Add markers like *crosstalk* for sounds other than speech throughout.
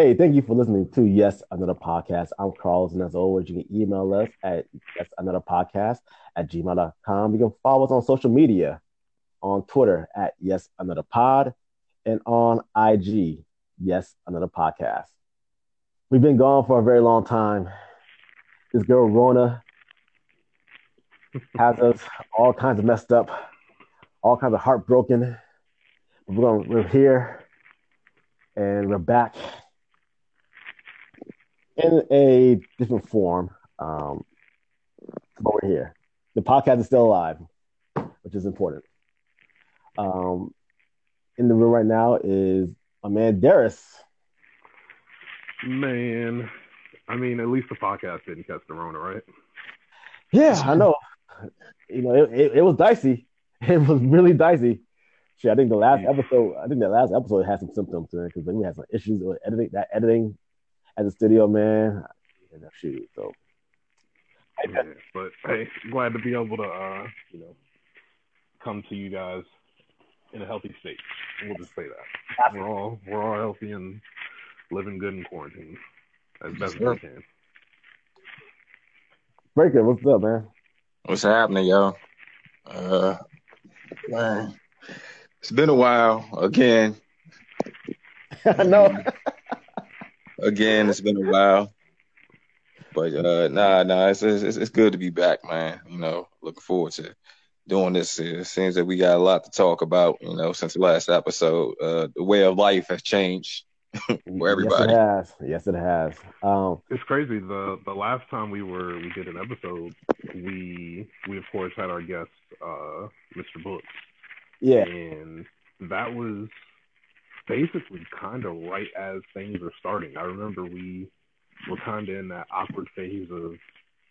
Hey, thank you for listening to Yes Another Podcast. I'm Carlos, and as always, you can email us at Yes Another Podcast at gmail.com. You can follow us on social media on Twitter at Yes Another Pod and on IG, Yes Another Podcast. We've been gone for a very long time. This girl Rona has *laughs* us all kinds of messed up, all kinds of heartbroken. We're, going, we're here and we're back in a different form. Um, but we're here. The podcast is still alive, which is important. Um, in the room right now is a man, Darius. Man, I mean, at least the podcast didn't catch the Rona, right? Yeah, I know. You know, it, it, it was dicey. *laughs* It was really dicey. Shit, I think the last Yeah. episode, I think the last episode had some symptoms because we had some issues with editing. That editing at the studio, man. And that shoot. So Yeah, but hey, glad to be able to, uh, you know, come to you guys in a healthy state. We'll just say that we're all we're all healthy and living good in quarantine as best as we can. Breaker, what's up, man? What's happening, y'all? Uh, man, it's been a while. Again, *laughs* I know. Again, it's been a while. But uh, nah, nah, it's, it's it's good to be back, man. You know, looking forward to doing this. It seems that we got a lot to talk about. You know, since the last episode, uh, the way of life has changed *laughs* for everybody. Yes, it has. Yes, it has. Um, It's crazy. The the last time we were we did an episode, we we of course had our guest, uh, Mr. Book, yeah, and that was basically kind of right as things were starting. I remember we were kind of in that awkward phase of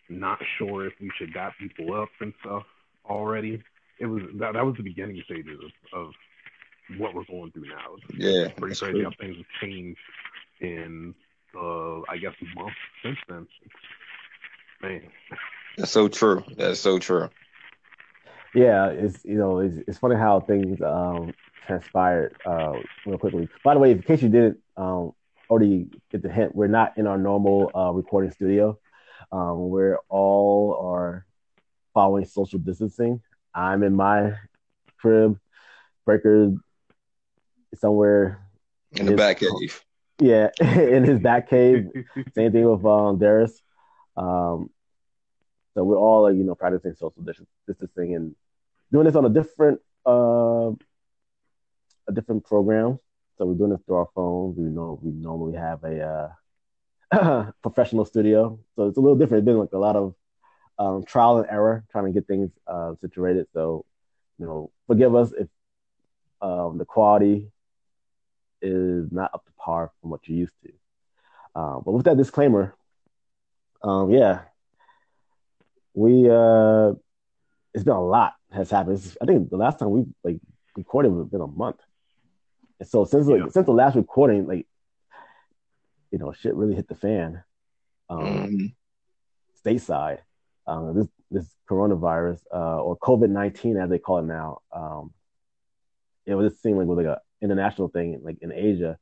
not sure if we should dap people up and stuff already. It was that that was the beginning stages of, of what we're going through now. It's Yeah, pretty crazy true. how things have changed in uh I guess months since then. Man, That's so true. That's so true. yeah. It's you know, it's, it's funny how things um transpired uh real quickly. By the way, in case you didn't um already get the hint, we're not in our normal uh recording studio. Um, we're all are following social distancing. I'm in my crib. Breaker somewhere In the It's- back cave. Yeah, *laughs* in his back cave. Same thing with um, Darius. Um, so we're all, you know, practicing social distancing and doing this on a different, uh, a different program. So we're doing this through our phones. We know we normally have a uh, *clears throat* professional studio, so it's a little different. It's been like a lot of um, trial and error trying to get things uh, situated. So, you know, forgive us if um, the quality is not up to par from what you're used to. Uh, but with that disclaimer, um, yeah, we uh, it's been a lot has happened. It's- I think the last time we like recorded was been a month, and so since like Yeah. since the last recording, like you know, shit really hit the fan. Um, Mhm. stateside. Um, this this coronavirus uh, or COVID nineteen as they call it now. Um, it was just seemed like it was like a international thing, like in Asia,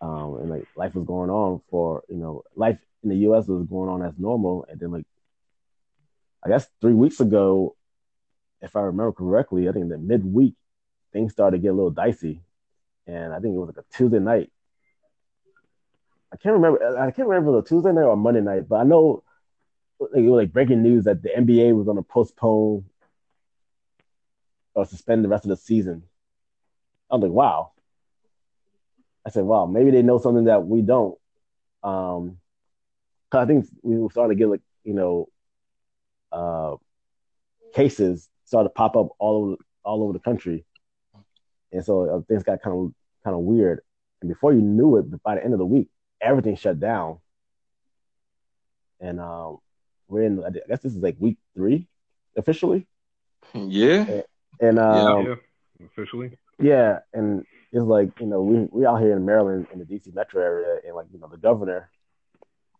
um, and like life was going on for you know life in the U.S. was going on as normal, and then like I guess three weeks ago, if I remember correctly, I think that midweek things started to get a little dicey, and I think it was like a Tuesday night. I can't remember. I can't remember the Tuesday night or Monday night, but I know it was like breaking news that the NBA was going to postpone or suspend the rest of the season. I was like, wow. I said, wow, maybe they know something that we don't. Um, 'cause I think we were starting to get like you know, uh, cases started to pop up all over all over the country, and so uh, things got kind of kind of weird. And before you knew it, by the end of the week, everything shut down. And um, we're in. I guess this is like week three officially. Yeah. And um, yeah, officially. yeah, and it's like you know we we out here in Maryland in the DC metro area, and like you know the governor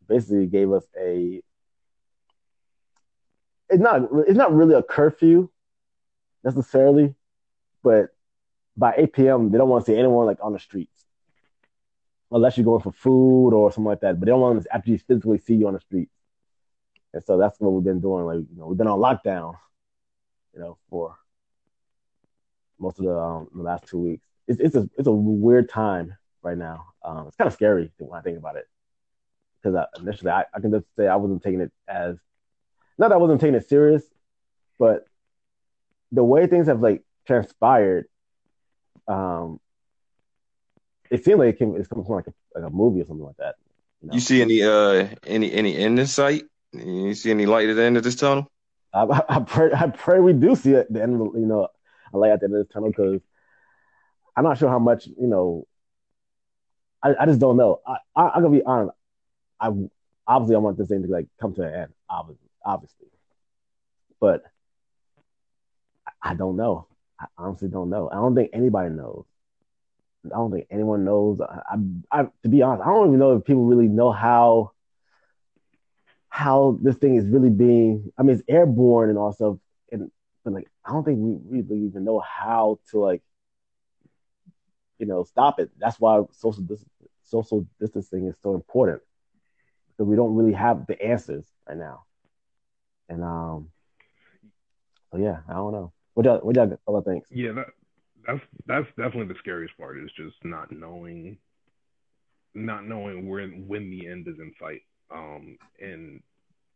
basically gave us a. It's not it's not really a curfew necessarily, but by 8 p.m. they don't want to see anyone like on the streets. unless you're going for food or something like that. But they don't want to actually physically see you on the street. And so that's what we've been doing. Like you know, we've been on lockdown, you know, for most of the, um, the last two weeks. It's it's a it's a weird time right now. Um, it's kind of scary when I think about it because initially I, I can just say I wasn't taking it as not that I wasn't taking it serious, but the way things have like transpired, um, it seemed like it came, it's coming from like a, like a movie or something like that. You, know? you see any uh any any end in sight? You see any light at the end of this tunnel? I, I, I pray I pray we do see it the end. Of, you know, a light at the end of this tunnel because I'm not sure how much you know. I, I just don't know. I, I I'm gonna be honest. I obviously I want this thing to like come to an end. Obviously, obviously, but I don't know. I honestly don't know. I don't think anybody knows. I don't think anyone knows. I, I, I, to be honest, I don't even know if people really know how how this thing is really being. I mean, it's airborne and all stuff, and but like I don't think we really even know how to like you know stop it. That's why social dis- social distancing is so important because we don't really have the answers right now. And um, so yeah, I don't know. What y'all, what y'all other things? Yeah, that, that's that's definitely the scariest part is just not knowing, not knowing when when the end is in sight, um, and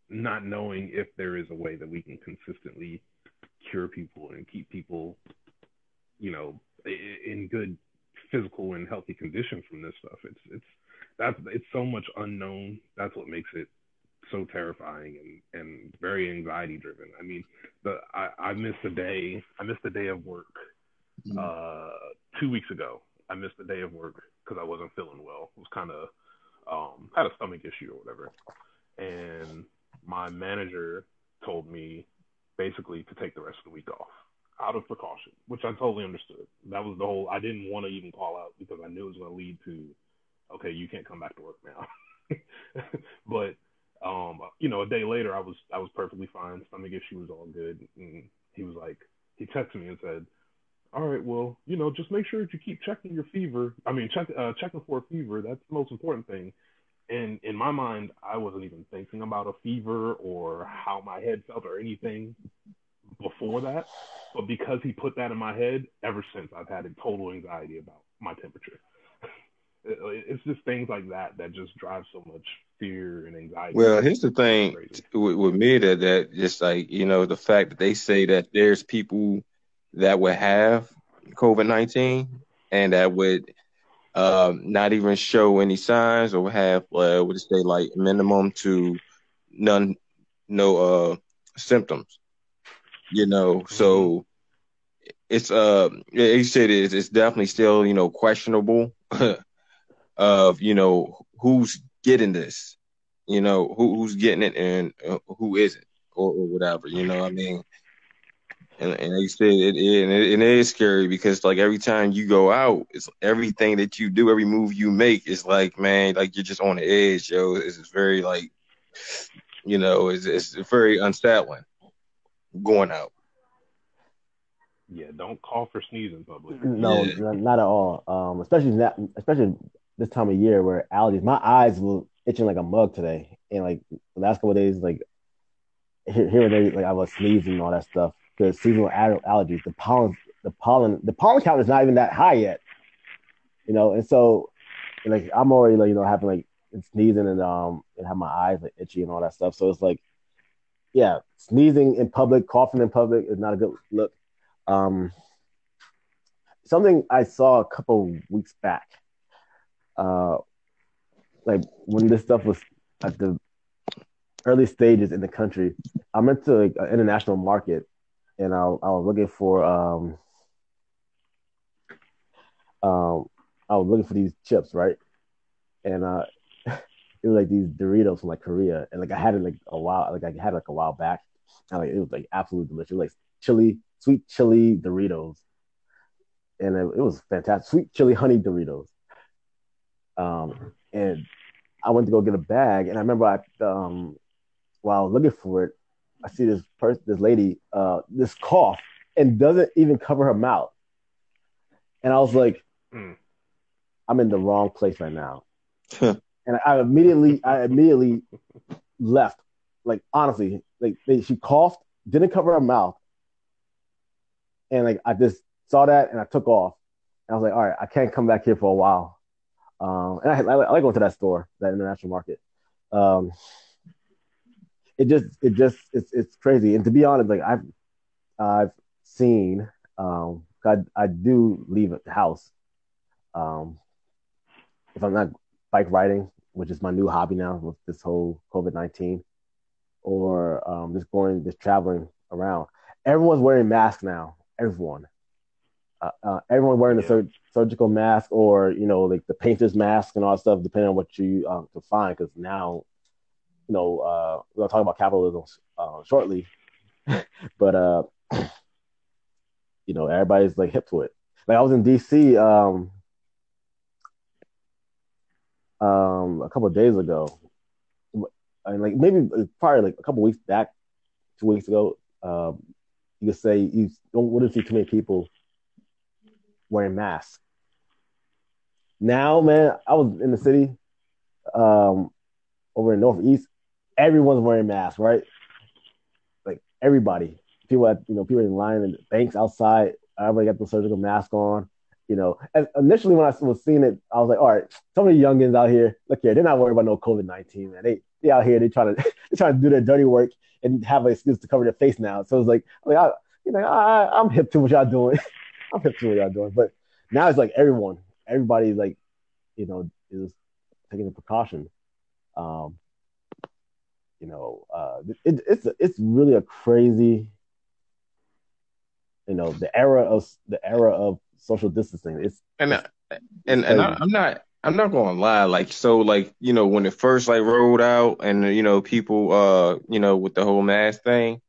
not knowing if there is a way that we can consistently cure people and keep people, you know, in good physical and healthy condition from this stuff. It's it's that's it's so much unknown. That's what makes it so terrifying and, and very anxiety driven. I mean, the I, I missed a day. I missed a day of work mm-hmm. uh, two weeks ago. I missed a day of work because I wasn't feeling well. It was kind of um, had a stomach issue or whatever, and my manager told me basically to take the rest of the week off out of precaution, which I totally understood. That was the whole. I didn't want to even call out because I knew it was going to lead to, okay, you can't come back to work now. *laughs* but um, you know, a day later, I was I was perfectly fine. Stomach issue was all good. And he was like, he texted me and said, "All right, well, you know, just make sure that you keep checking your fever. I mean, check uh, checking for a fever. That's the most important thing." And in my mind, I wasn't even thinking about a fever or how my head felt or anything before that. But because he put that in my head, ever since I've had a total anxiety about my temperature. It's just things like that that just drive so much fear and anxiety. Well, here's the thing with, with, me that that just like you know the fact that they say that there's people that would have COVID nineteen and that would um, not even show any signs or have uh, what say like minimum to none no uh symptoms. You know, so mm-hmm. it's uh he said it's, it's definitely still you know questionable *laughs* of you know who's getting this, you know who, who's getting it and uh, who isn't, or, or, whatever. You know, I mean, and, and like you said, it, it, it is scary because like every time you go out, it's everything that you do, every move you make is like, man, like you're just on the edge, yo. It's, it's very like, you know, it's, it's very unsettling going out. Yeah, don't call for sneezing public. No, yeah. not at all. Um, especially that, especially this time of year where allergies. My eyes were itching like a mug today, and like the last couple days, like here, here and there, like I was sneezing and all that stuff The seasonal allergies. The pollen, the pollen, the pollen count is not even that high yet, you know. And so, like I'm already like you know having like sneezing and um and have my eyes like itchy and all that stuff. So it's like, yeah, sneezing in public, coughing in public is not a good look. Um, something I saw a couple weeks back uh, like when this stuff was at the early stages in the country, I went to like, an international market and I, I was looking for um, um, I was looking for these chips, right? And uh, *laughs* it was like these Doritos from like Korea, and like I had it like a while, like I had it, like a while back, and like it was like absolutely delicious, like chili, sweet chili Doritos, and it, it was fantastic, sweet chili honey Doritos. Um, and I went to go get a bag, and I remember I, um, while looking for it, I see this person, this lady, uh, this cough, and doesn't even cover her mouth. And I was like, mm. I'm in the wrong place right now. and I immediately, I immediately left. Like honestly, like they, she coughed, didn't cover her mouth, and like I just saw that and I took off. And I was like, all right, I can't come back here for a while. Um, and I, I, I like going to that store, that international market. Um, it just, it just, it's, it's crazy. And to be honest, like I've, I've seen, um, I, I do leave the house. Um, if I'm not bike riding, which is my new hobby now with this whole COVID 19, or um, just going, just traveling around. Everyone's wearing masks now. Everyone. Uh, uh, everyone wearing yeah. the sur- surgical mask or you know like the painter's mask and all that stuff, depending on what you uh, can find. Because now, you know, uh, we're gonna talk about capitalism uh, shortly, *laughs* but uh, you know, everybody's like hip to it. Like I was in DC um, um, a couple of days ago, and like maybe probably like a couple weeks back, two weeks ago. Um, you could say you don't wouldn't see too many people wearing masks. Now, man, I was in the city, um, over in Northeast. Everyone's wearing masks, right? Like everybody, people at you know people in line in banks outside. Everybody got the surgical mask on. You know, and initially when I was seeing it, I was like, all right, of the youngins out here, look here, they're not worried about no COVID nineteen, man. They they out here, they trying *laughs* to they trying to do their dirty work and have an excuse to cover their face now. So it's like, mean, I, you know, I, I'm hip to what y'all doing. *laughs* I'm hip to what y'all doing. But now it's like everyone, everybody's like, you know, is taking the precaution. Um, you know, uh, it, it's it's really a crazy, you know, the era of the era of social distancing. It's and uh, and and I, I'm not I'm not gonna lie, like so like, you know, when it first like rolled out and you know, people uh, you know, with the whole mask thing,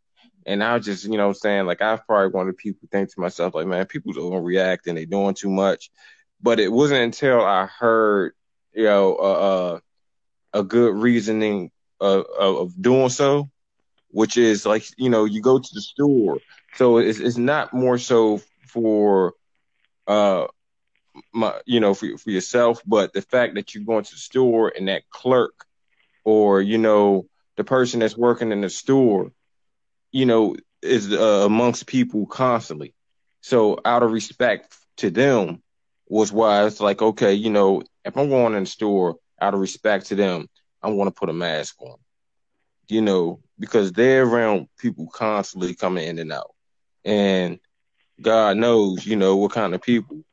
and I was just, you know I'm saying, like I've probably wanted people to think to myself, like, man, people don't react and they doing too much. But it wasn't until I heard, you know, uh a good reasoning of, of doing so, which is like, you know, you go to the store. So it's it's not more so for uh my you know for for yourself, but the fact that you're going to the store and that clerk or you know the person that's working in the store, you know, is uh, amongst people constantly. So out of respect to them was why it's like okay, you know, if I'm going in the store out of respect to them, I want to put a mask on. You know, because they're around people constantly coming in and out. And God knows, you know, what kind of people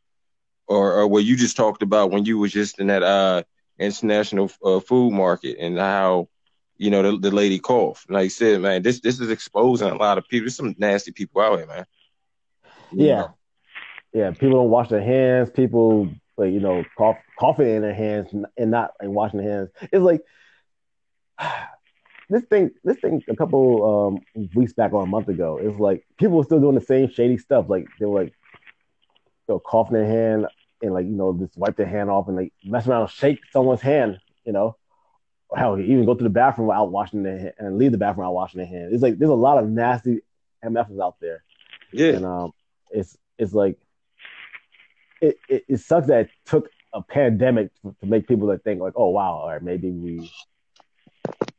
or, or what you just talked about when you was just in that uh international uh, food market and how you know the, the lady coughed. Like I said, man, this this is exposing a lot of people. There's some nasty people out here, man. You yeah, know? yeah. People don't wash their hands. People like you know cough coughing in their hands and not like washing their hands. It's like *sighs* this thing. This thing a couple um, weeks back or a month ago. It's like people were still doing the same shady stuff. Like they were like know, cough in their hand and like you know just wipe their hand off and like mess around, shake someone's hand, you know, hell, even go to the bathroom without washing their hand and leave the bathroom without washing their hand. It's like there's a lot of nasty MFs out there. Yeah, and um, it's it's like it, it, it sucks that it took a pandemic to, to make people that think like, oh wow, all right, maybe we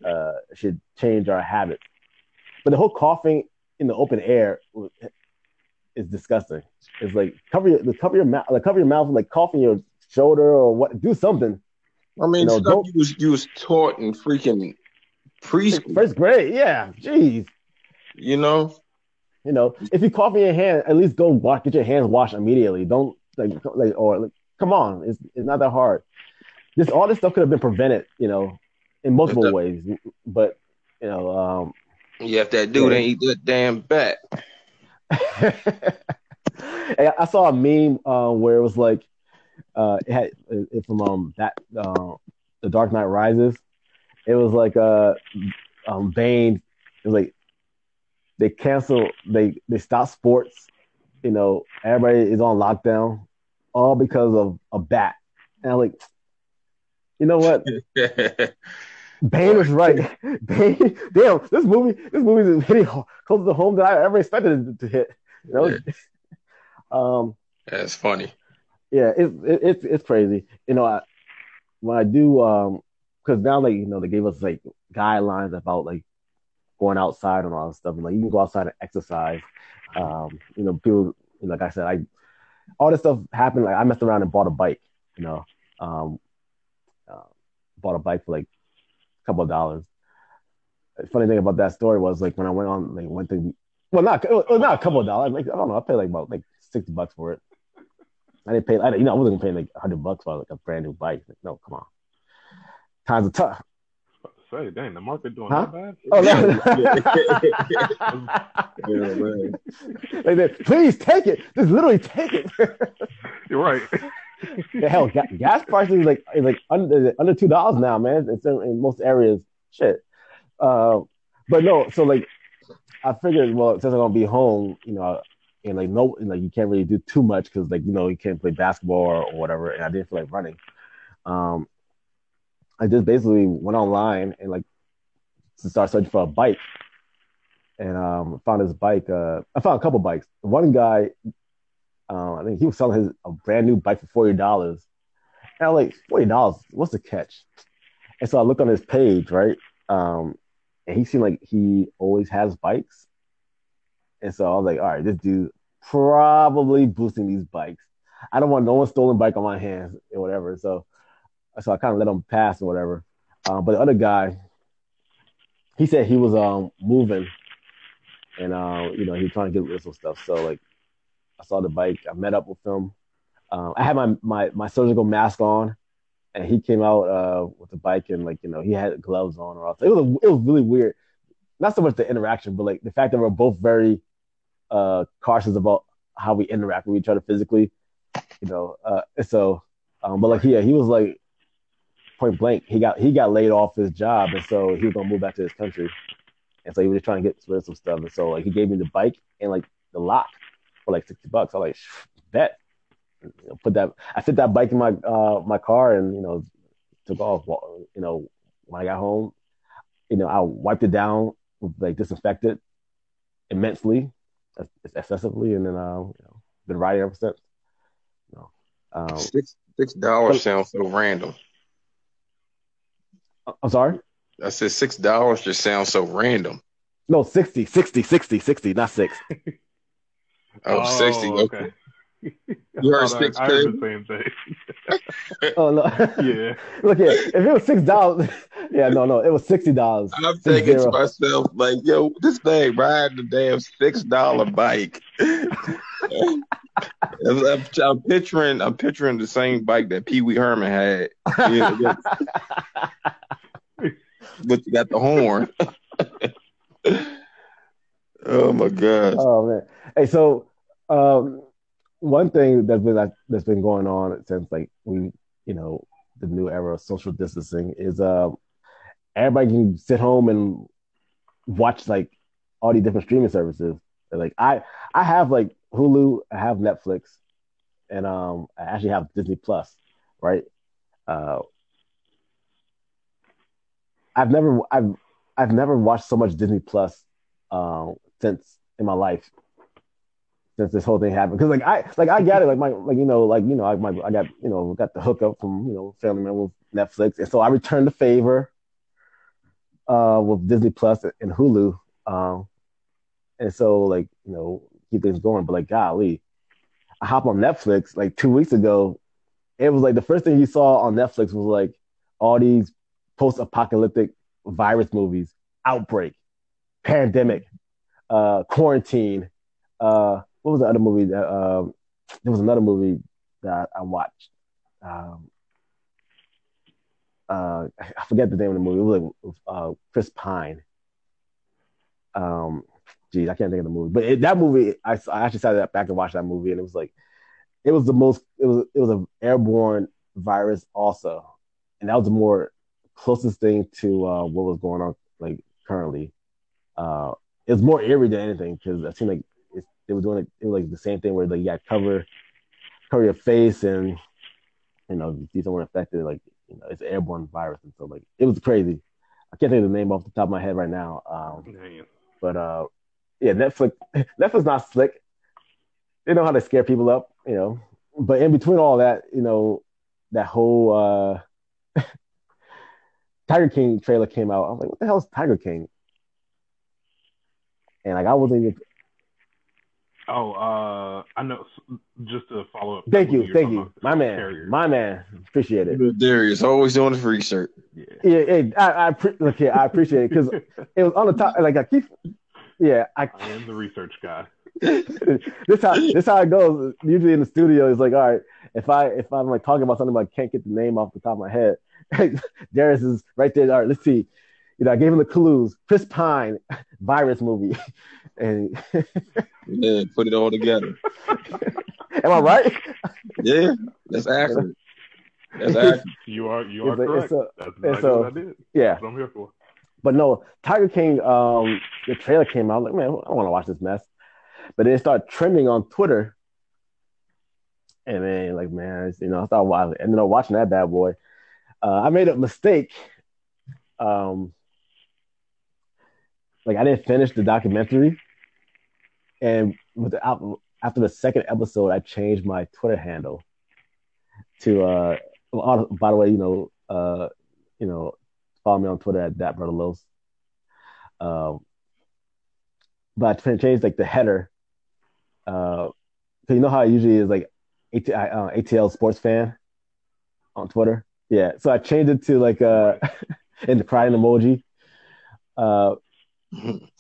uh, should change our habits. But the whole coughing in the open air is disgusting. It's like cover your cover your mouth, like cover your mouth, like coughing your shoulder or what. Do something. I mean, you, know, you was you was taught in freaking preschool, first grade. Yeah, jeez. You know, you know, if you cough in your hand, at least go wash, get your hands washed immediately. Don't like like or like, come on, it's it's not that hard. This all this stuff could have been prevented, you know, in multiple ways. But you know, um, yeah, if that dude yeah. ain't eat that damn bat. *laughs* I saw a meme uh, where it was like uh, it had it from um that uh, the Dark Knight Rises. It was like uh um Bane. It was like they cancel they they stop sports. You know, everybody is on lockdown, all because of a bat. And I'm like, you know what? *laughs* Bane was right. *laughs* Bane, damn, this movie, this movie is hitting closer to home than I ever expected it to hit. You know, *laughs* um, that's funny. Yeah, it's it's it's crazy. You know, I, when I do, um, because now like you know they gave us like guidelines about like going outside and all that stuff, and like you can go outside and exercise. Um, you know, people like I said, I all this stuff happened. Like I messed around and bought a bike. You know, um, uh, bought a bike for like a couple of dollars. The funny thing about that story was like when I went on, like went to, well, not well, not a couple of dollars. Like I don't know, I paid like about like sixty bucks for it. I didn't pay. I, you know, I wasn't paying like hundred bucks for like a brand new bike. Like, no, come on. Times are tough. Say, dang, the market doing Huh? that bad? Oh Yeah, no! man. like that, please take it. Just literally take it. You're right. *laughs* Yeah, hell, ga- gas prices is like is like under under two dollars now, man. It's in, in most areas. Shit. Uh, but no, so like I figured, well, since I'm gonna be home, you know, and like no, like you can't really do too much because like you know you can't play basketball or, or whatever, and I didn't feel like running. Um, I just basically went online and like to start searching for a bike, and um, found this bike. Uh, I found a couple bikes. One guy, uh, I think he was selling his a brand new bike for forty dollars. And I'm like, forty dollars? What's the catch? And so I looked on his page, right? Um, and he seemed like he always has bikes. And so I was like, all right, this dude probably boosting these bikes. I don't want no one stolen bike on my hands or whatever. So, so I kind of let him pass or whatever. Um, but the other guy, he said he was um moving, and uh, you know he was trying to get rid of some stuff. So like, I saw the bike. I met up with him. Um, I had my, my my surgical mask on, and he came out uh, with the bike and like you know he had gloves on or else. It was a, it was really weird. Not so much the interaction, but like the fact that we're both very uh, cautious about how we interact with each other physically. You know, uh, so um, but like yeah, he was like point blank. He got he got laid off his job, and so he was gonna move back to his country, and so he was just trying to get rid of some stuff. And so like he gave me the bike and like the lock for like sixty bucks. I like, bet. You know, put that. I fit that bike in my uh my car, and you know, took off. You know, when I got home, you know, I wiped it down like disinfected immensely, excessively, and then uh, you know, been riding ever since. You know, um, Six six dollars sounds so random. I'm sorry. I said six dollars just sounds so random. No, 60, 60, 60, 60, not six. Oh, 60. Okay. You heard I, six I heard the same thing. *laughs* Oh no. *laughs* yeah. Look here, if it was six dollars, *laughs* yeah, no, no, it was sixty dollars. I'm thinking to myself, like, yo, this thing riding the damn six dollar bike. I'm, I'm picturing, I'm picturing the same bike that Pee Wee Herman had, you know, but you got the horn. oh my god! Oh man. Hey, so um, one thing that's been that's been going on since like we, you know, the new era of social distancing is uh, everybody can sit home and watch like all these different streaming services. Like I, I have like Hulu, I have Netflix, and um, I actually have Disney Plus, right? Uh, I've never, I've, I've never watched so much Disney Plus uh, since in my life since this whole thing happened. Because like I, like I got it, like my, like you know, like you know, I, my, I got you know, got the hookup from you know, family member with Netflix, and so I returned the favor uh, with Disney Plus and Hulu, um, and so like you know, keep things going. But like, golly, I hop on Netflix like two weeks ago. It was like the first thing you saw on Netflix was like all these post-apocalyptic virus movies, outbreak, pandemic, uh, quarantine. Uh, what was the other movie that? Um, there was another movie that I watched. Um, uh, I forget the name of the movie. It was like uh, Chris Pine. Um, geez, I can't think of the movie, but it, that movie, I, I actually sat back and watched that movie, and it was like, it was the most, it was, it was an airborne virus also, and that was the more closest thing to uh, what was going on like currently. Uh, it was more eerie than anything because it seemed like they were doing like, it was like the same thing where like you got cover cover your face and you know see someone affected like you know it's an airborne virus and so like it was crazy. I can't think of the name off the top of my head right now. Um, but uh, yeah, Netflix *laughs* Netflix not slick. They know how to scare people up, you know. but in between all that, you know, that whole uh, *laughs* Tiger King trailer came out. I was like, what the hell is Tiger King? And like, I wasn't even. Oh, uh, I know. Just to follow up. Thank you, thank you, my man, carrier. my man. Appreciate it. Darius always doing his research. Yeah, yeah. Hey, I, I pre- look here. I appreciate it because it was on the top. Like I keep. Yeah, I, I am the research guy. *laughs* this how this how it goes. Usually in the studio, it's like, all right, if I if I'm like talking about something, but I can't get the name off the top of my head. *laughs* Darius is right there. All right, let's see. You know, I gave him the clues. Chris Pine, *laughs* virus movie, and yeah, put it all together. *laughs* Am I right? Yeah, that's accurate. That's *laughs* accurate. You are you are correct. A, that's exactly what I did. Yeah, that's what I'm here for. But no, Tiger King. Um, the trailer came out. Like, man, I don't want to watch this mess. But it started trending on Twitter. And then, like, man, you know, I started watching, ended up watching that bad boy. Uh, I made a mistake. Um, like, I didn't finish the documentary. And without, after the second episode, I changed my Twitter handle to, uh, by the way, you know, uh, you know, follow me on Twitter at that brother Los. Um, but I changed like the header uh, you know how it usually is like AT, uh, ATL sports fan on Twitter. Yeah, so I changed it to like uh, *laughs* in the crying emoji. Uh, *laughs*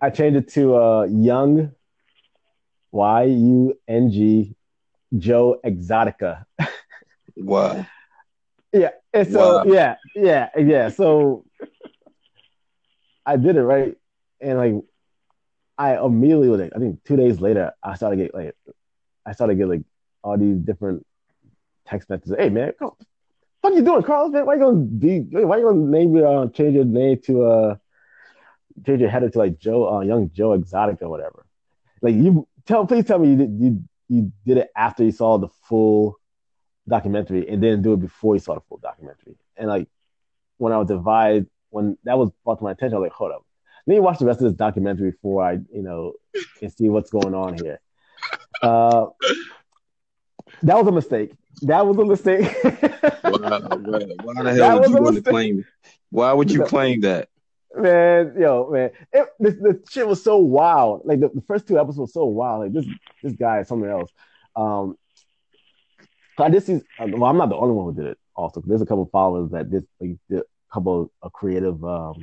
I changed it to uh, young Y U N G Joe Exotica. Wow. Yeah, and so wow. yeah, yeah, yeah. So I did it right, and like I immediately was like I think two days later I started get like I started get like all these different text messages. Hey man, what are you doing, Carlos? Man, why you gonna be? Why you gonna name your uh, change your name to uh change your header to like Joe, uh, young Joe Exotic or whatever? Like you tell, please tell me you did you you did it after you saw the full documentary and didn't do it before you saw the full documentary. And like when I was divided, when that was brought to my attention, I was like, hold up, let me watch the rest of this documentary before I, you know, and see what's going on here. Uh, that was a mistake. That was a mistake. why, why, the *laughs* hell would you want to claim? Why would you claim that? Man, yo, man, it, this, the shit was so wild. Like the, the, first two episodes were so wild. Like this, this guy is something else. Um, I just see. Well, I'm not the only one who did it. Also, there's a couple of followers that did like did a couple of creative um,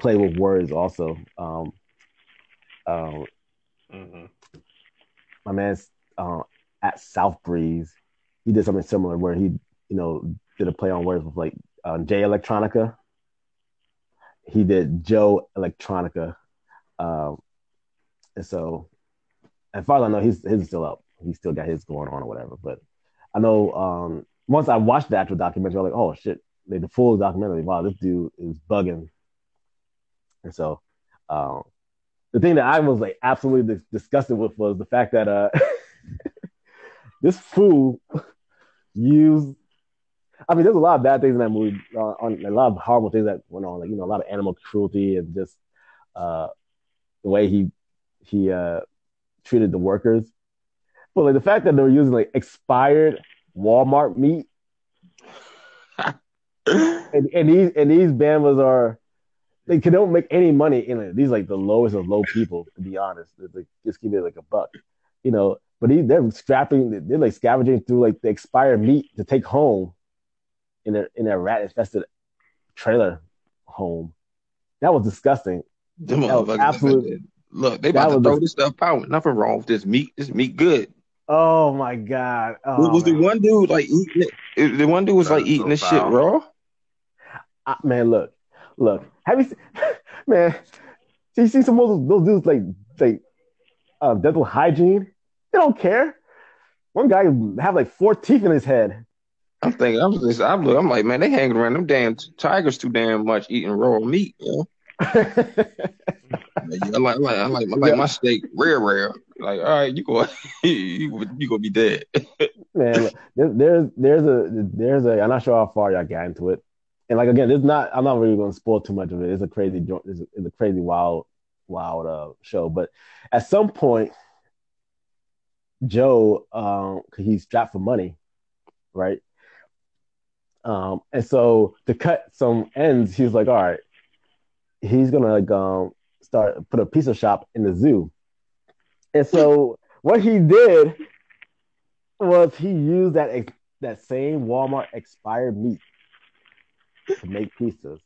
play with words also. Um, um, mm-hmm. My man's uh, at South Breeze, he did something similar where he, you know, did a play on words with like uh, Jay Electronica. He did Joe Electronica, um, and so as far as I know, he's is still up. He still got his going on or whatever. But I know um, once I watched the actual documentary, I'm like, oh shit, like the full documentary. Wow, this dude is bugging and so, um, the thing that I was like absolutely disgusted with was the fact that uh, *laughs* this fool used. I mean, there's a lot of bad things in that movie. Uh, on a lot of horrible things that went on, like you know, a lot of animal cruelty and just uh, the way he he uh, treated the workers. But like the fact that they were using like expired Walmart meat, *laughs* and, and these and these bambas are they can don't make any money in it. These like the lowest of low people, to be honest. Like, just give it like a buck, you know. But he, they're scrapping, they're like scavenging through like the expired meat to take home in their in their rat infested trailer home. That was disgusting. Them that was absolute, Look, they about to throw this stuff out. Nothing wrong with this meat. This meat good. Oh my god! Oh, was man. the one dude like eating it? The one dude was like eating so this shit raw. Uh, man, look, look. Have you, seen, *laughs* man? You see some of those, those dudes like like um, dental hygiene. They don't care. One guy have like four teeth in his head. I'm thinking, I'm just, I'm, I'm like, man, they hanging around them damn tigers too damn much eating raw meat, you know. *laughs* I like, I like, I like, I like my steak rare, rare. Like, all right, you go, *laughs* you, you gonna be dead. *laughs* man, there's, there's a, there's a. I'm not sure how far y'all got into it and like again, it's not. I'm not really going to spoil too much of it. It's a crazy, it's a, it's a crazy, wild, wild uh, show. But at some point, Joe, um, he's strapped for money, right? Um, and so to cut some ends, he's like, all right, he's gonna like um start put a pizza shop in the zoo. And so what he did was he used that ex- that same Walmart expired meat to make pizzas.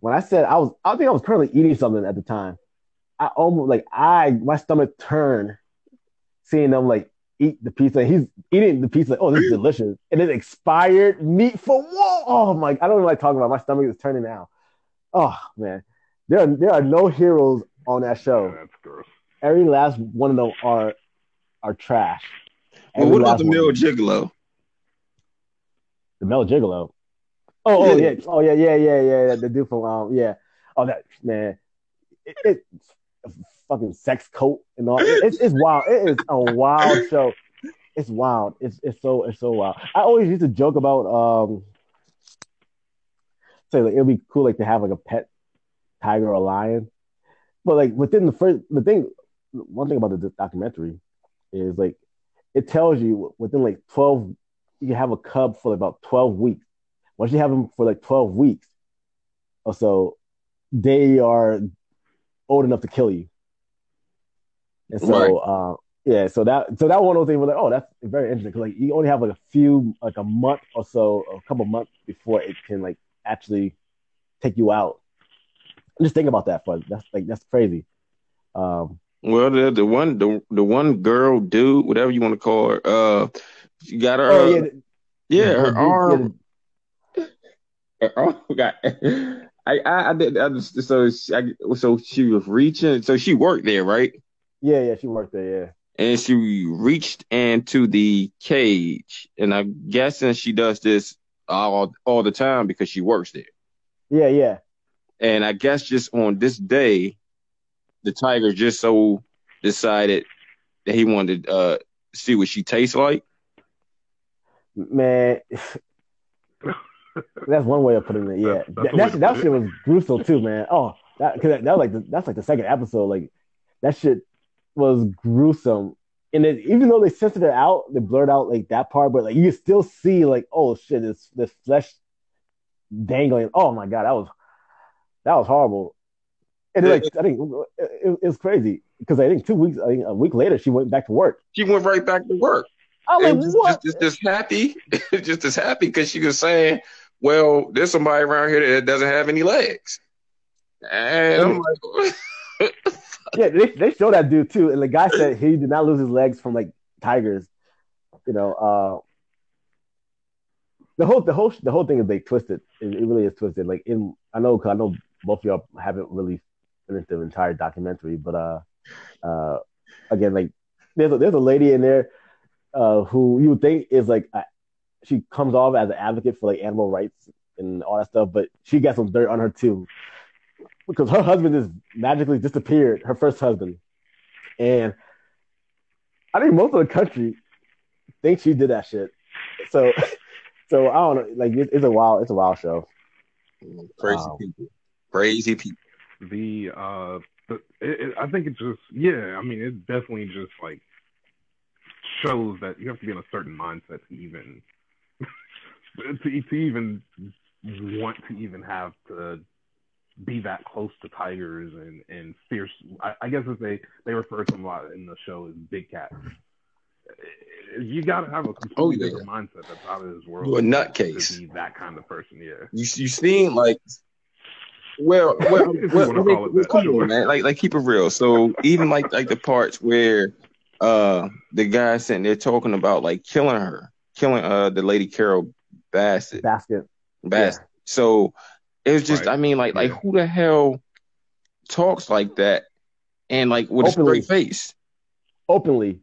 When I said I was, I think I was currently eating something at the time. I almost like I my stomach turned seeing them like eat the pizza. He's eating the pizza. Oh, this is delicious. And it's expired meat for whoa. Oh my! I don't even like talking about. It. My stomach is turning now. Oh man, there are there are no heroes on that show. Yeah, that's gross. Every last one of them are are trash. Well, Every what about the. Mel Gigolo? The Mel Gigolo. Oh, oh Yeah. yeah, oh yeah, yeah, yeah, yeah. The dude from um, yeah. Oh, that man, it, it's a fucking sex coat and all. It's it's wild. It is a wild show. It's wild. It's it's so it's so wild. I always used to joke about um, say like it'd be cool like to have like a pet tiger or lion, but like within the first the thing, one thing about the documentary is like it tells you within like twelve you have a cub for about twelve weeks. Once you have them for like twelve weeks or so, they are old enough to kill you. And so, Right. uh, yeah, so that so that one of those things was like, oh, that's very interesting because like you only have like a few, like a month or so, a couple months before it can like actually take you out. Just think about that, for that's like that's crazy. Um, Well, the the one the the one girl, dude, whatever you want to call her, uh, she got her, oh yeah, the- yeah, the her dude- arm, *laughs* her arm got. I I, I did I just, so she, I, so she was reaching, so she worked there, right? Yeah, yeah, she worked there. Yeah, And she reached into the cage, and I'm guessing she does this all all the time because she works there. yeah, yeah. And I guess just on this day, the tiger just so decided that he wanted to uh, see what she tastes like. Man, that's one way of putting it. Yeah, That's- that's that, that, that shit was gruesome too, man. Oh, that because that, that was like the, that's like the second episode. Like that shit was gruesome. And it, even though they censored it out, they blurred out like that part, but like you can still see like, oh shit, this this flesh dangling. Oh my god, that was that was horrible. And then, like I think it, it, it was crazy because I think two weeks, I think a week later, she went back to work. She went right back to work. Oh, I'm And like, just, what? just, just, just happy, *laughs* just as happy because she was saying, "Well, there's somebody around here that doesn't have any legs," and I'm like, *laughs* Yeah, they, they showed that dude too, and the guy said he did not lose his legs from like tigers. You know, uh, the whole the whole the whole thing is they twisted. It, it really is twisted. Like in I know I know both of y'all haven't really finished the entire documentary, but uh, uh, again, like there's a, there's a lady in there uh, who you would think is like a, she comes off as an advocate for like animal rights and all that stuff, but she got some dirt on her too because her husband just magically disappeared, her first husband. And I think most of the country thinks she did that shit. So *laughs* so I don't know, like it, it's a wild it's a wild show. crazy Wow. people, crazy people. the uh the, it, it, I think it just yeah I mean it definitely just like shows that you have to be in a certain mindset to even *laughs* to, to even want to even have to be that close to tigers and and fierce I, I guess as they they refer to them a lot in the show as big cats you got to have a completely Oh, yeah. different mindset that's out of this world You a to nutcase. be that kind of person yeah You you seem like well *laughs* well, well, wanna well, well, that, come sure. on, man. Like like keep it real. So even like like the parts where uh the guy sitting there talking about like killing her, killing uh the lady Carol Bassett Basket. Bassett. So it was just Right. I mean like like Yeah. who the hell talks like that and like with Openly. a straight face? Openly.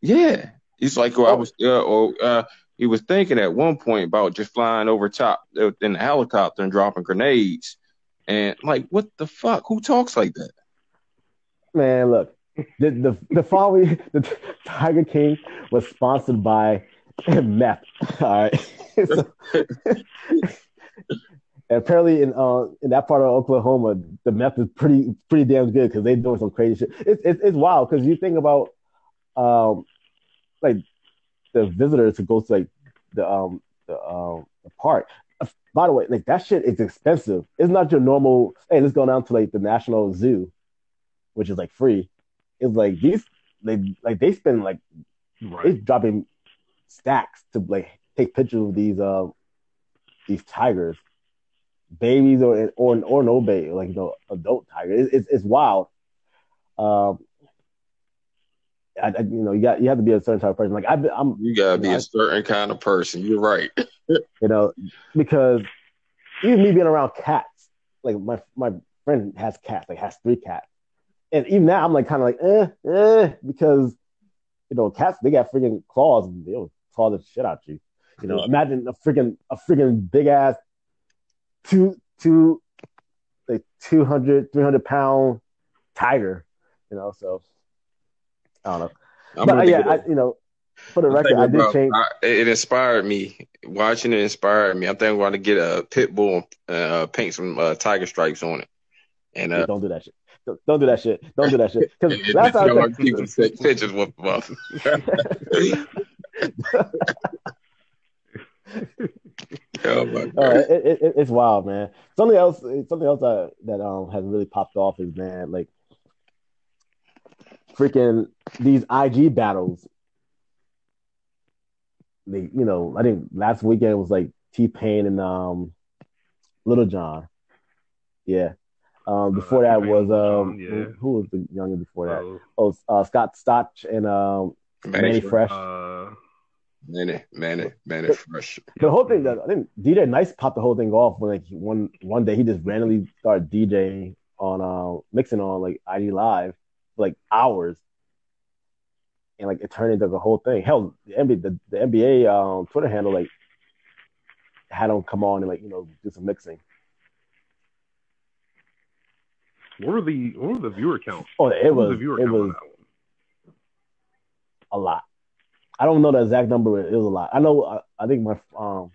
Yeah. He's like, oh, I Oh. was, uh, or uh, he was thinking at one point about just flying over top uh, in the helicopter and dropping grenades. And like, what the fuck? Who talks like that? Man, look. The the the following *laughs* the Tiger King was sponsored by *laughs* meth. All right. *laughs* So- and apparently in uh in that part of Oklahoma, the meth is pretty pretty damn good because they're doing some crazy shit. It's it's, it's wild because you think about um like the visitors to go to like the um the um the park. By the way, like that shit is expensive. It's not your normal. Hey, let's go down to like the National Zoo, which is like free. It's like these they like they spend like Right. they dropping stacks to like take pictures of these uh these tigers, babies or or or no baby like you know adult tiger. It, it's it's wild. Um, I, I, you know you got you have to be a certain type of person. Like I I'm You gotta be I- a certain kind of person. You're right. *laughs* you know because even me being around cats, like my my friend has cats, like has three cats, and even now I'm like kind of like eh eh because you know cats they got freaking claws and they'll claw the shit out you. You know, imagine a freaking a freaking big ass two two like 200 300 pound tiger. You know, so I don't know, I'm but yeah, I, you know, for the I'm record, I did about- change. I- it inspired me. Watching it inspired me. I'm thinking about to get a pit bull, uh, paint some uh, tiger stripes on it, and uh, don't do that shit. Don't, don't do that shit. Don't do that shit. Because and- and last time I take pictures with *laughs* them. *laughs* *laughs* oh my Uh, god! it, it, it- it's wild, man. Something else, something else that that um has really popped off is man, like freaking these IG battles. They, you know, I think last weekend was like T Pain and um Lil Jon. Yeah. Um, before that was um yeah. who, who was the younger before that? So, Oh, uh, Scott Storch and um Mannie Fresh. uh, Manny, Manny, Mannie Fresh. the whole thing that I think DJ Nice popped the whole thing off when like one one day he just randomly started DJing on uh mixing on like IG Live for like hours. And like it turned into the whole thing. Hell, the NBA the, the NBA um Twitter handle like had him come on and like, you know, do some mixing. what were the what were the viewer counts? Oh, it What was the viewer it count on was that one? a lot. I don't know the exact number, but it was a lot. I know I, I think my um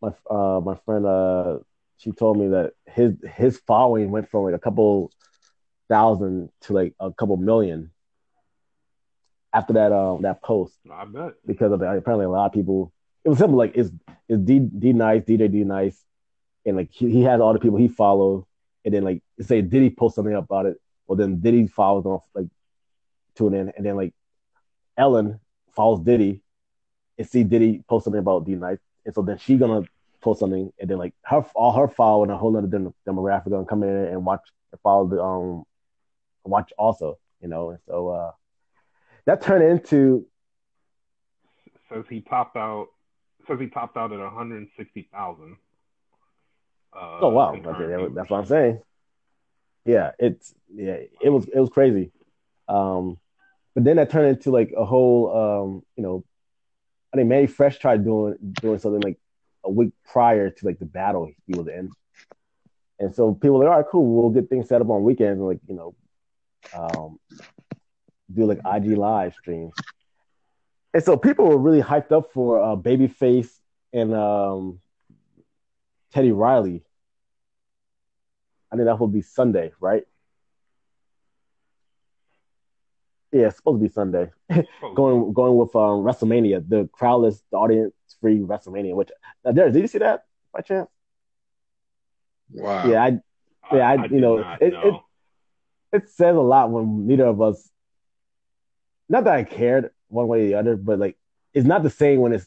my uh my friend uh she told me that his his following went from like a couple thousand to like a couple million after that um that post I bet. because of the, apparently a lot of people it was simple like is is D D-Nice DJ D-Nice and like he, he has all the people he follows and then like say Diddy post something about it well then did Diddy follows off like tune in and then like Ellen follows Diddy and see Diddy post something about D-Nice and so then she gonna post something and then like her all her follow and a whole other dem- demographic gonna come in and watch and follow the um watch also you know and so uh that turned into Says he topped out. Says he topped out at 160,000. Uh, Oh wow, okay, that's what I'm saying. Yeah, it's yeah, it was it was crazy. Um, but then that turned into like a whole um, you know, I think Mannie Fresh tried doing doing something like a week prior to like the battle he was in, and so people were like, all right, cool, we'll get things set up on weekends and like you know, um, do like IG live streams. And so people were really hyped up for uh, Babyface and um, Teddy Riley. I think that will be Sunday, right? Yeah, it's supposed to be Sunday. Going going with um, WrestleMania, the crowdless, the audience free WrestleMania. Which there, did you see that by chance? Wow. Yeah, I yeah, I- you know, it- know. it says a lot when neither of us not that I cared one way or the other, but like it's not the same when it's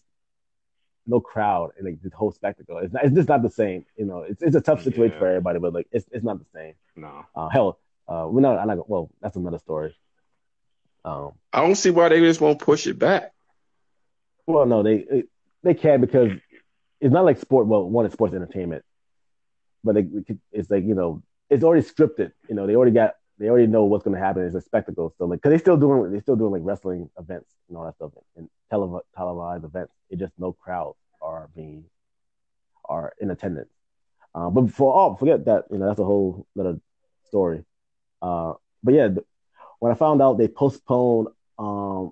no crowd and like the whole spectacle. It's not, it's just not the same. You know, it's it's a tough situation Yeah. for everybody, but like it's it's not the same. no. Uh, hell, uh, we're not. I'm not. Well, that's another story. Um, I don't see why they just won't push it back. well, no, they it, they can because it's not like sport. Well, one is sports entertainment, but it, it's like you know, it's already scripted. You know, they already got they already know what's going to happen. It's a spectacle. So like, because they still doing they still doing like wrestling events and all that stuff and tele- televised events. It just no crowds are being are in attendance. Uh, but for all forget that you know that's a whole other story. Uh, but yeah, when I found out they postponed um,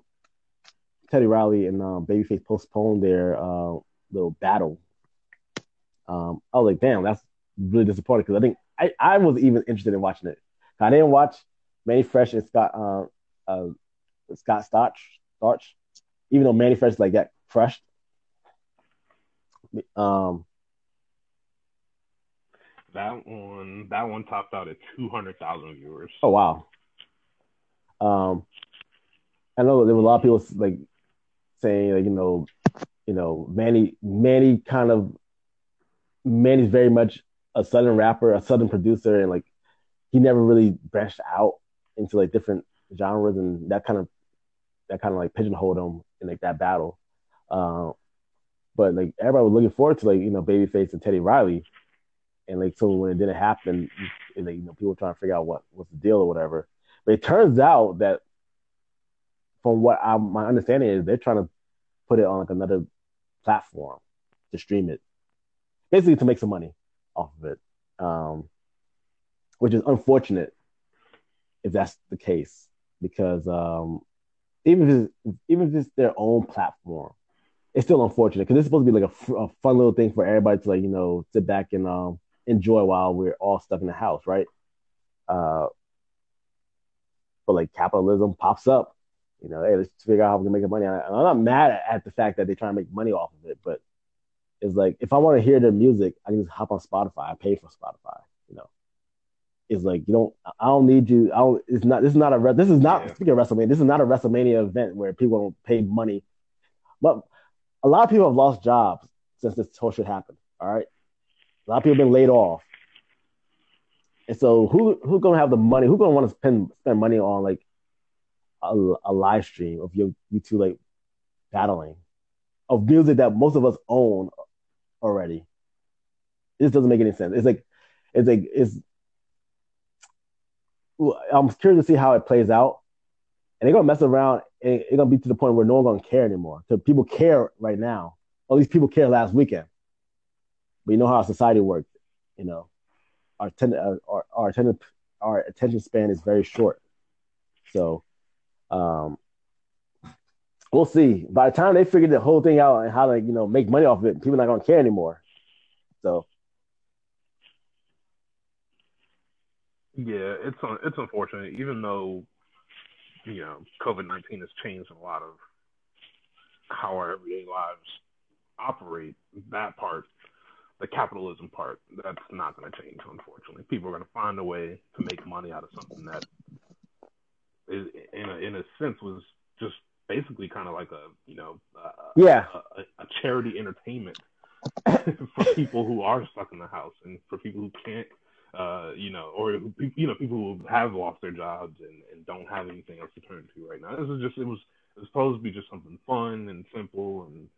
Teddy Riley and um, Babyface postponed their uh, little battle, um, I was like, damn, that's really disappointing because I think I, I was even interested in watching it. I didn't watch Mannie Fresh and Scott uh, uh, Scott Storch starch, even though Mannie Fresh like got crushed. Um, That one, that one topped out at two hundred thousand viewers. oh wow. Um, I know there were a lot of people like saying like you know, you know Manny Manny kind of Manny's very much a southern rapper, a southern producer, and like he never really branched out into like different genres, and that kind of that kind of like pigeonholed him in like that battle. Uh, but like everybody was looking forward to like you know Babyface and Teddy Riley, and like so when it didn't happen, and, like, you know people were trying to figure out what what's the deal or whatever. But it turns out that from what I, my understanding is, they're trying to put it on like another platform to stream it, basically to make some money off of it, um, which is unfortunate if that's the case because um, even if it's, even if it's their own platform, it's still unfortunate because it's supposed to be like a, a fun little thing for everybody to like you know sit back and um, enjoy while we're all stuck in the house, right? Uh, but like capitalism pops up, you know, hey, let's figure out how we can make money. And I'm not mad at, the fact that they try to make money off of it, but it's like if I want to hear their music, I can just hop on Spotify. I pay for Spotify, you know. It's like you don't. I don't need you. I don't. It's not. This is not a. This is not. Yeah. Speaking of WrestleMania, this is not a WrestleMania event where people don't pay money. But a lot of people have lost jobs since this whole shit happened. All right, a lot of people have been laid off, and so who who gonna have the money? Who gonna want to spend spend money on like a, a live stream of you you two like battling of music that most of us own already? This doesn't make any sense. It's like it's like it's. I'm curious to see how it plays out, and they're gonna mess around. And it's gonna be to the point where no one gonna care anymore. Because people care right now. At least people care last weekend. But you know how society works. You know, our ten, our, our, our attention our attention span is very short. So, um, we'll see. By the time they figure the whole thing out and how to you know make money off of it, people are not gonna care anymore. So Yeah, it's un- it's unfortunate, even though you know COVID nineteen has changed a lot of how our everyday lives operate. That part, the capitalism part, that's not going to change. Unfortunately, people are going to find a way to make money out of something that is, in a, in a sense, was just basically kind of like a you know a, yeah, a, a charity entertainment *laughs* for people who are stuck in the house and for people who can't uh, you know, or you know, people who have lost their jobs and, and don't have anything else to turn to right now. This is just it was it was supposed to be just something fun and simple and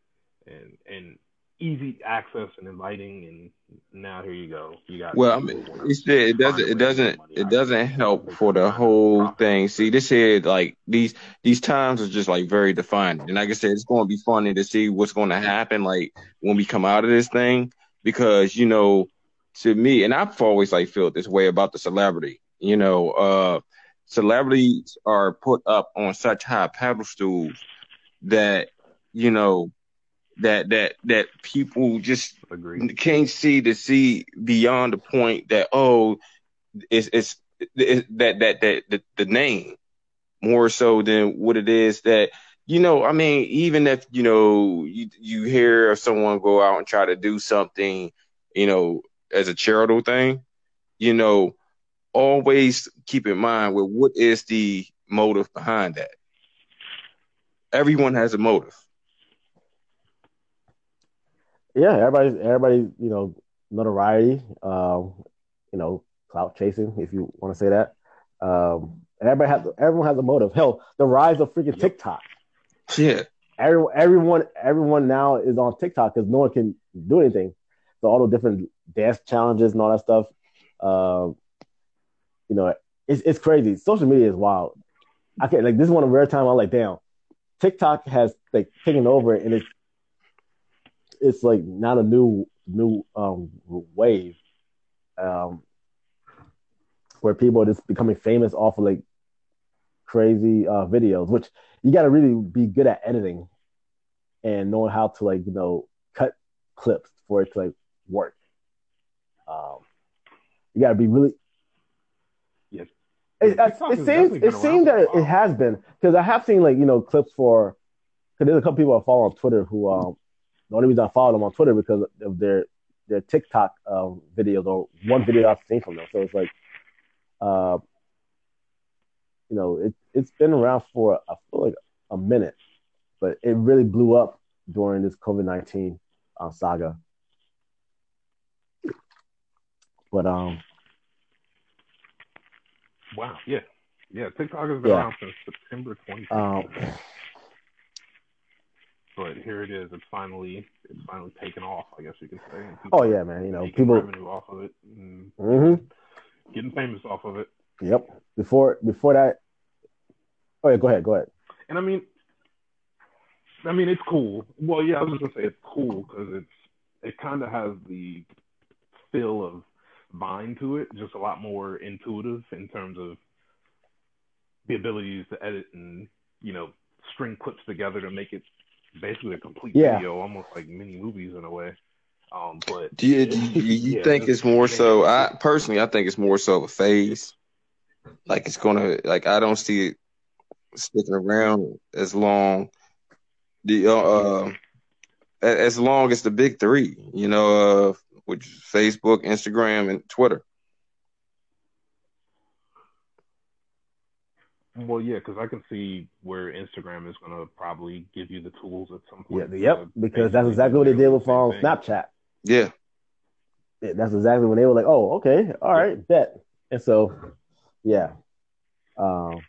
and and easy access and inviting and now here you go. You got Well, I mean, it said it doesn't it doesn't it doesn't help for the whole thing. See, this here like these these times are just like very defined, And like I said, it's going to be funny to see what's going to happen like when we come out of this thing because you know to me, and I've always like felt this way about the celebrity. You know, uh, celebrities are put up on such high pedestals that you know that that that people just Agree. can't see to see beyond the point that oh it's it's, it's that that that the, the name more so than what it is that you know i mean even if you know you you hear someone go out and try to do something you know as a charitable thing you know always keep in mind well what is the motive behind that everyone has a motive yeah, everybody, everybody, you know, notoriety, um, you know, clout chasing, if you want to say that. Um, and everybody has, everyone has a motive. Hell, the rise of freaking TikTok. yeah Everyone, everyone, everyone now is on TikTok because no one can do anything. So all the different dance challenges and all that stuff. Um, you know, it's it's crazy. Social media is wild. I can't like this is one of the rare time I'm like, damn, TikTok has like taken over and it's it's like not a new new um wave um where people are just becoming famous off of like crazy uh videos which you got to really be good at editing and knowing how to like you know cut clips for it to like work um you got to be really Yes. It, it, it seems it seems that it has been because I have seen like you know clips for because there's a couple people I follow on Twitter who um the only reason I follow them on Twitter because of their their TikTok um, videos or one video I've seen from them. So it's like, uh, you know, it it's been around for I feel like a minute, but it really blew up during this COVID nineteen uh, saga. But um, wow, yeah, yeah, TikTok has been yeah. around since September 20. Um, but here it is. It's finally it's finally taken off. I guess you could say. Oh yeah, man. You know, people revenue off of it, mm-hmm. getting famous off of it. Yep. Before before that. Oh yeah, go ahead. Go ahead. And I mean, I mean, it's cool. Well, yeah, I was just gonna say it's cool because it's it kind of has the feel of Vine to it, just a lot more intuitive in terms of the abilities to edit and you know string clips together to make it basically a complete yeah. video, almost like mini movies in a way. Um, but do you, do you, you *laughs* yeah, think it's more so? I personally, I think it's more so of a phase. Like it's gonna, like I don't see it sticking around as long. The uh, uh as long as the big three, you know, uh, which is Facebook, Instagram, and Twitter. Well, yeah, because I can see where Instagram is going to probably give you the tools at some point. Yeah, yep, because that's exactly what they did with um, Snapchat. Yeah. yeah. That's exactly when they were like, "Oh, okay, all right, yeah. bet." And so, yeah. Um,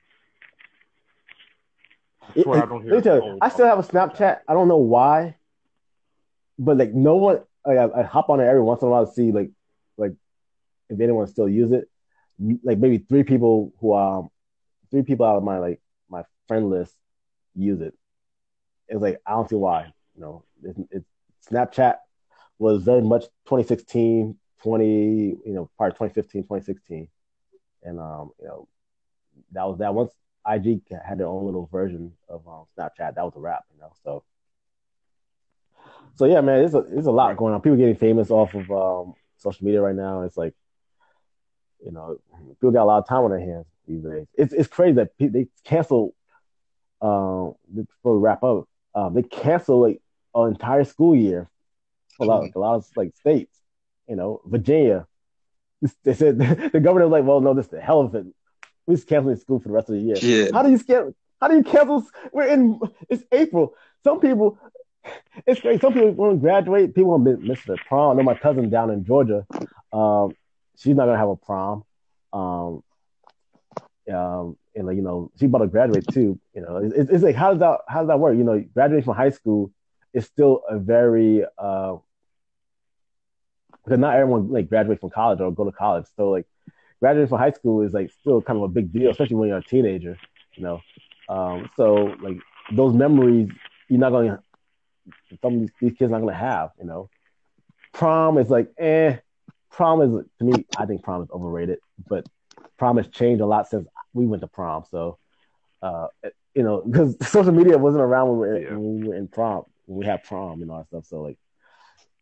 it, I, don't hear you, I still have a Snapchat. I don't know why, but like no one. I, I hop on it every once in a while to see like, like if anyone still use it. Like maybe three people who um three people out of my like my friend list use it. It's like I don't see why. You know, it's, it's Snapchat was very much 2016, 20, you know, part 2015, 2016, and um, you know, that was that. Once IG had their own little version of um, Snapchat, that was a wrap. You know, so so yeah, man, there's a a lot going on. People getting famous off of um, social media right now. It's like, you know, people got a lot of time on their hands these days. It's it's crazy that they cancel. Um, before we wrap up, um, they cancel like an entire school year. A lot, like, a lot of like states, you know, Virginia. They said *laughs* the governor was like, "Well, no, this is the hell of it. We're just canceling school for the rest of the year." Yeah. How do you cancel? How do you cancel? We're in. It's April. Some people. It's great. Some people want to graduate. People want to miss the prom. I know my cousin down in Georgia. Um, she's not gonna have a prom. Um, um, and like you know, she's about to graduate too. You know, it's, it's like how does that how does that work? You know, graduating from high school is still a very uh, because not everyone like graduates from college or go to college. So like graduating from high school is like still kind of a big deal, especially when you're a teenager. You know, um, so like those memories you're not to some of these, these kids not to have. You know, prom is like eh. Prom is to me, I think prom is overrated, but prom has changed a lot since we went to prom. So, uh, you know, because *laughs* social media wasn't around when we, were, yeah. when we were in prom, when we had prom and all that stuff. So like,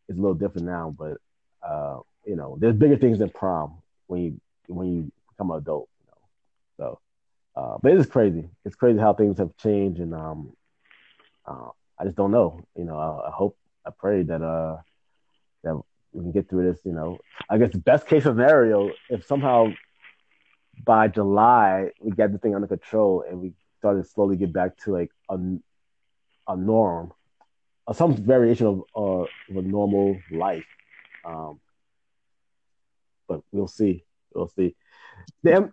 it's a little different now, but uh, you know, there's bigger things than prom when you when you become an adult. You know, so. Uh, but it is crazy. It's crazy how things have changed, and um, uh, I just don't know. You know, I, I, hope, I pray that uh, that we can get through this. You know, I guess the best case scenario, if somehow by July we get the thing under control and we started to slowly get back to like a, a norm, or some variation of, uh, of a normal life. Um, but we'll see. We'll see. Damn.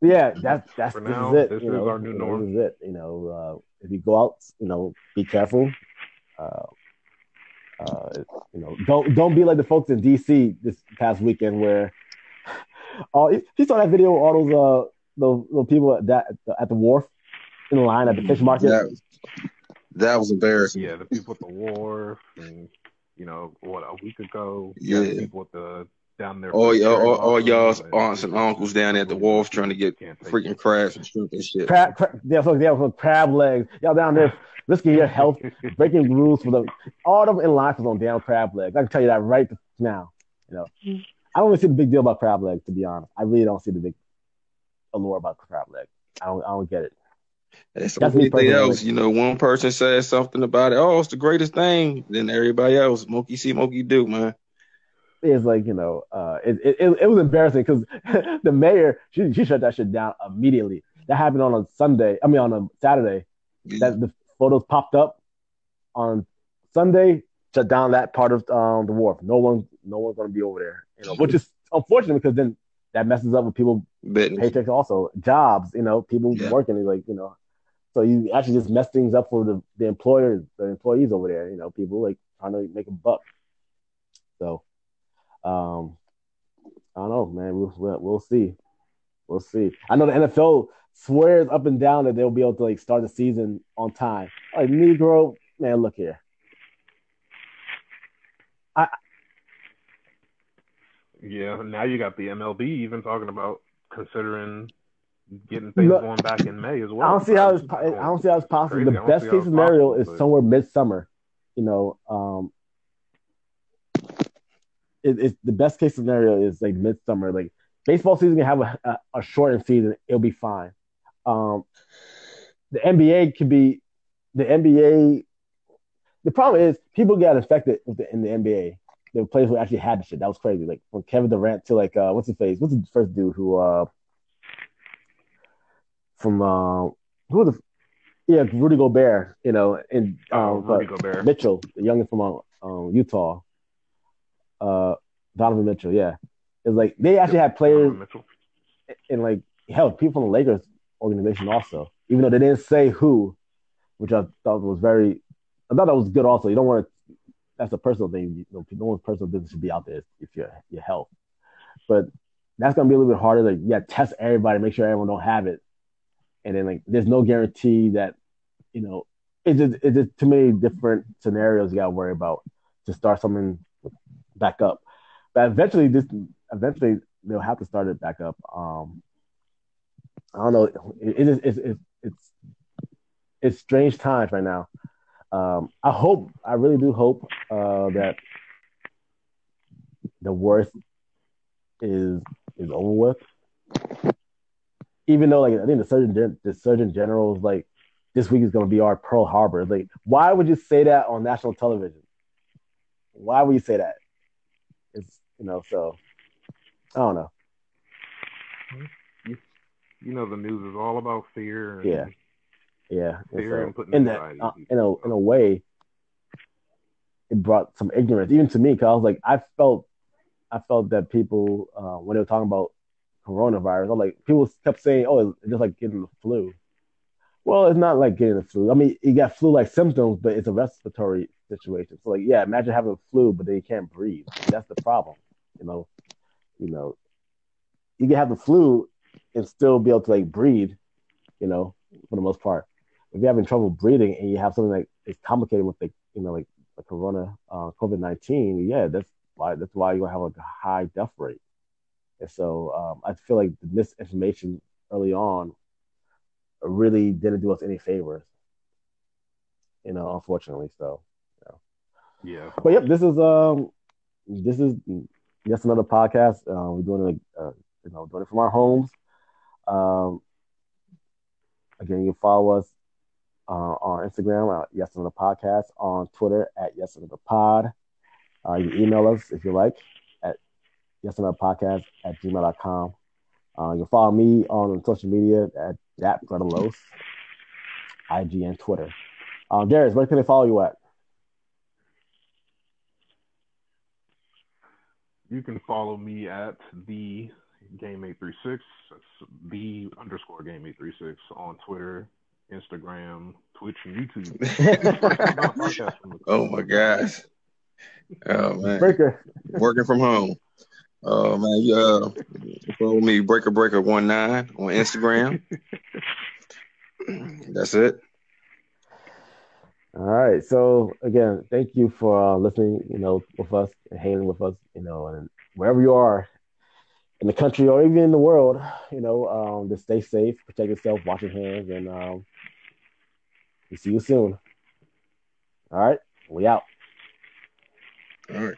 Yeah, that's that's this is it. This you is know, our new norm. This is it. You know, uh, if you go out, you know, be careful. Uh, uh, you know, don't don't be like the folks in DC this past weekend where *laughs* Oh, you saw that video of all those uh those, those people at that at the wharf in the line at the fish market. That, that was embarrassing. Yeah, the people at the wharf, and you know what a week ago. Yeah, the people at the down there. All, all, all, all y'all's aunts and uncles down at the wharf trying to get freaking crabs and shrimp and shit. Crab, crab, yeah, so, yeah, so crab legs. Y'all down there *laughs* risking your health, breaking rules for the all them in line was on damn crab legs. I can tell you that right now. You know. Mm-hmm. I don't really see the big deal about crab legs, to be honest. I really don't see the big allure about crab legs. I don't I don't get it. It's That's me everything else. You know, one person says something about it. Oh, it's the greatest thing. Then everybody else, monkey see, monkey do, man. It's like you know, uh, it it, it, was embarrassing because *laughs* the mayor she she shut that shit down immediately. That happened on a Sunday. I mean, on a Saturday. That the photos popped up on Sunday. Shut down that part of um, the wharf. No one, no one's gonna be over there. You know, which is unfortunate because then that messes up with people Betting. paychecks also jobs you know people Yeah. working like you know so you actually just mess things up for the, the employers the employees over there you know people like trying to make a buck so um i don't know man we'll, we'll, see we'll see i know the nfl swears up and down that they'll be able to like start the season on time like negro man look here I Yeah, now you got the MLB even talking about considering getting things No. going back in May as well. I don't see how it's. I don't see how it's possible. Crazy. The best case scenario possible, is but- somewhere midsummer. You know, um, it, it's the best case scenario is like midsummer. Like baseball season can have a, a, a shortened season. It'll be fine. Um, the NBA could be the NBA. The problem is people got infected with the, in the NBA. The players who actually had the shit. That was crazy. Like from Kevin Durant to like uh, what's his face? What's the first dude who uh from uh who the yeah Rudy Gobert, you know, and Oh, um, Rudy Gobert. Mitchell, the youngest from uh, um, Utah, uh Donovan Mitchell. Yeah, it's like they actually had players and like hell, people in the Lakers organization also, even though they didn't say who, which I thought was very, I thought that was good. Also, you don't want to. That's a personal thing. You know, no one's personal business should be out there if your your health. But that's gonna be a little bit harder. Like, yeah, test everybody, make sure everyone don't have it, and then like, there's no guarantee that, you know, it's just it's just too many different scenarios you gotta worry about to start something back up. But eventually, this eventually they'll have to start it back up. Um, I don't know. It, it is it's, it's it's it's strange times right now. Um, I hope, I really do hope uh, that the worst is is over with. Even though, like, I think the surgeon the surgeon general is like, this week is going to be our Pearl Harbor. Like, why would you say that on national television? Why would you say that? You know, so I don't know. You know the news is all about fear. And Yeah. Yeah, and Fear so, and putting in that, uh, in a in a way, it brought some ignorance even to me because I was like, I felt, I felt that people uh, when they were talking about coronavirus, I was like, people kept saying, "Oh, it's just like getting the flu." Well, it's not like getting the flu. I mean, you got flu-like symptoms, but it's a respiratory situation. So, like, yeah, imagine having a flu, but then you can't breathe. That's the problem. You know, you know, you can have the flu and still be able to like breathe. You know, for the most part if you're having trouble breathing and you have something like is complicated with the you know like the corona uh, COVID nineteen, yeah, that's why that's why gonna have like a high death rate. And so um, I feel like the misinformation early on really didn't do us any favors. You know, unfortunately. So, yeah. but yep, this is um, this is just another podcast. Uh, we're doing like uh, you know doing it from our homes. Um, again, you follow us uh, on Instagram at Yes Another Podcast, on Twitter at Yes Another Pod. Uh, you can email us if you like at Yes Another Podcast at gmail.com. Uh, you can follow me on social media at that Brother Los, IG and Twitter. Um, Darius, where can they follow you at? You can follow me at the game eight three six. That's the underscore game eight three six on Twitter, Instagram, Twitch, and YouTube. *laughs* *laughs* oh my gosh. Oh man. Breaker. Working from home. Oh man, you uh, follow me Breaker Breaker one nine on Instagram. *laughs* That's it. All right. So again, thank you for uh, listening. You know, with us and hanging with us. You know, and wherever you are in the country or even in the world, you know, um, just stay safe, protect yourself, wash your hands, and um, we see you soon. All right. We out. All right.